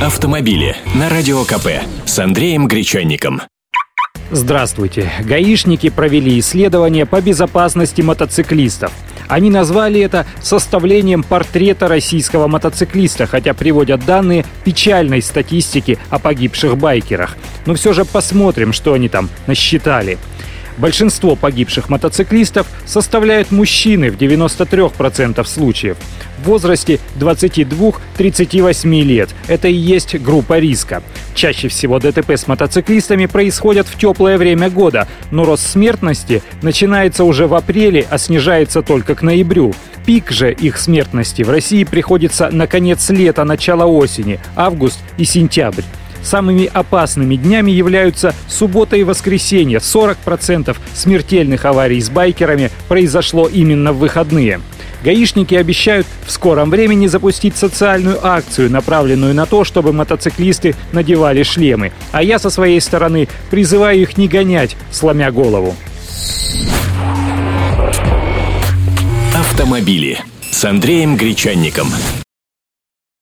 Автомобили на Радио КП с Андреем Гречанником. Здравствуйте. Гаишники провели исследование по безопасности мотоциклистов. Они назвали это составлением портрета российского мотоциклиста, хотя приводят данные печальной статистики о погибших байкерах. Но все же посмотрим, что они там насчитали. Большинство погибших мотоциклистов составляют мужчины в 93% случаев в возрасте 22-38 лет. Это и есть группа риска. Чаще всего ДТП с мотоциклистами происходят в теплое время года, но рост смертности начинается уже в апреле, а снижается только к ноябрю. Пик же их смертности в России приходится на конец лета, начало осени, август и сентябрь. Самыми опасными днями являются суббота и воскресенье. 40% смертельных аварий с байкерами произошло именно в выходные. Гаишники обещают в скором времени запустить социальную акцию, направленную на то, чтобы мотоциклисты надевали шлемы. А я со своей стороны призываю их не гонять, сломя голову. Автомобили с Андреем Гречанником.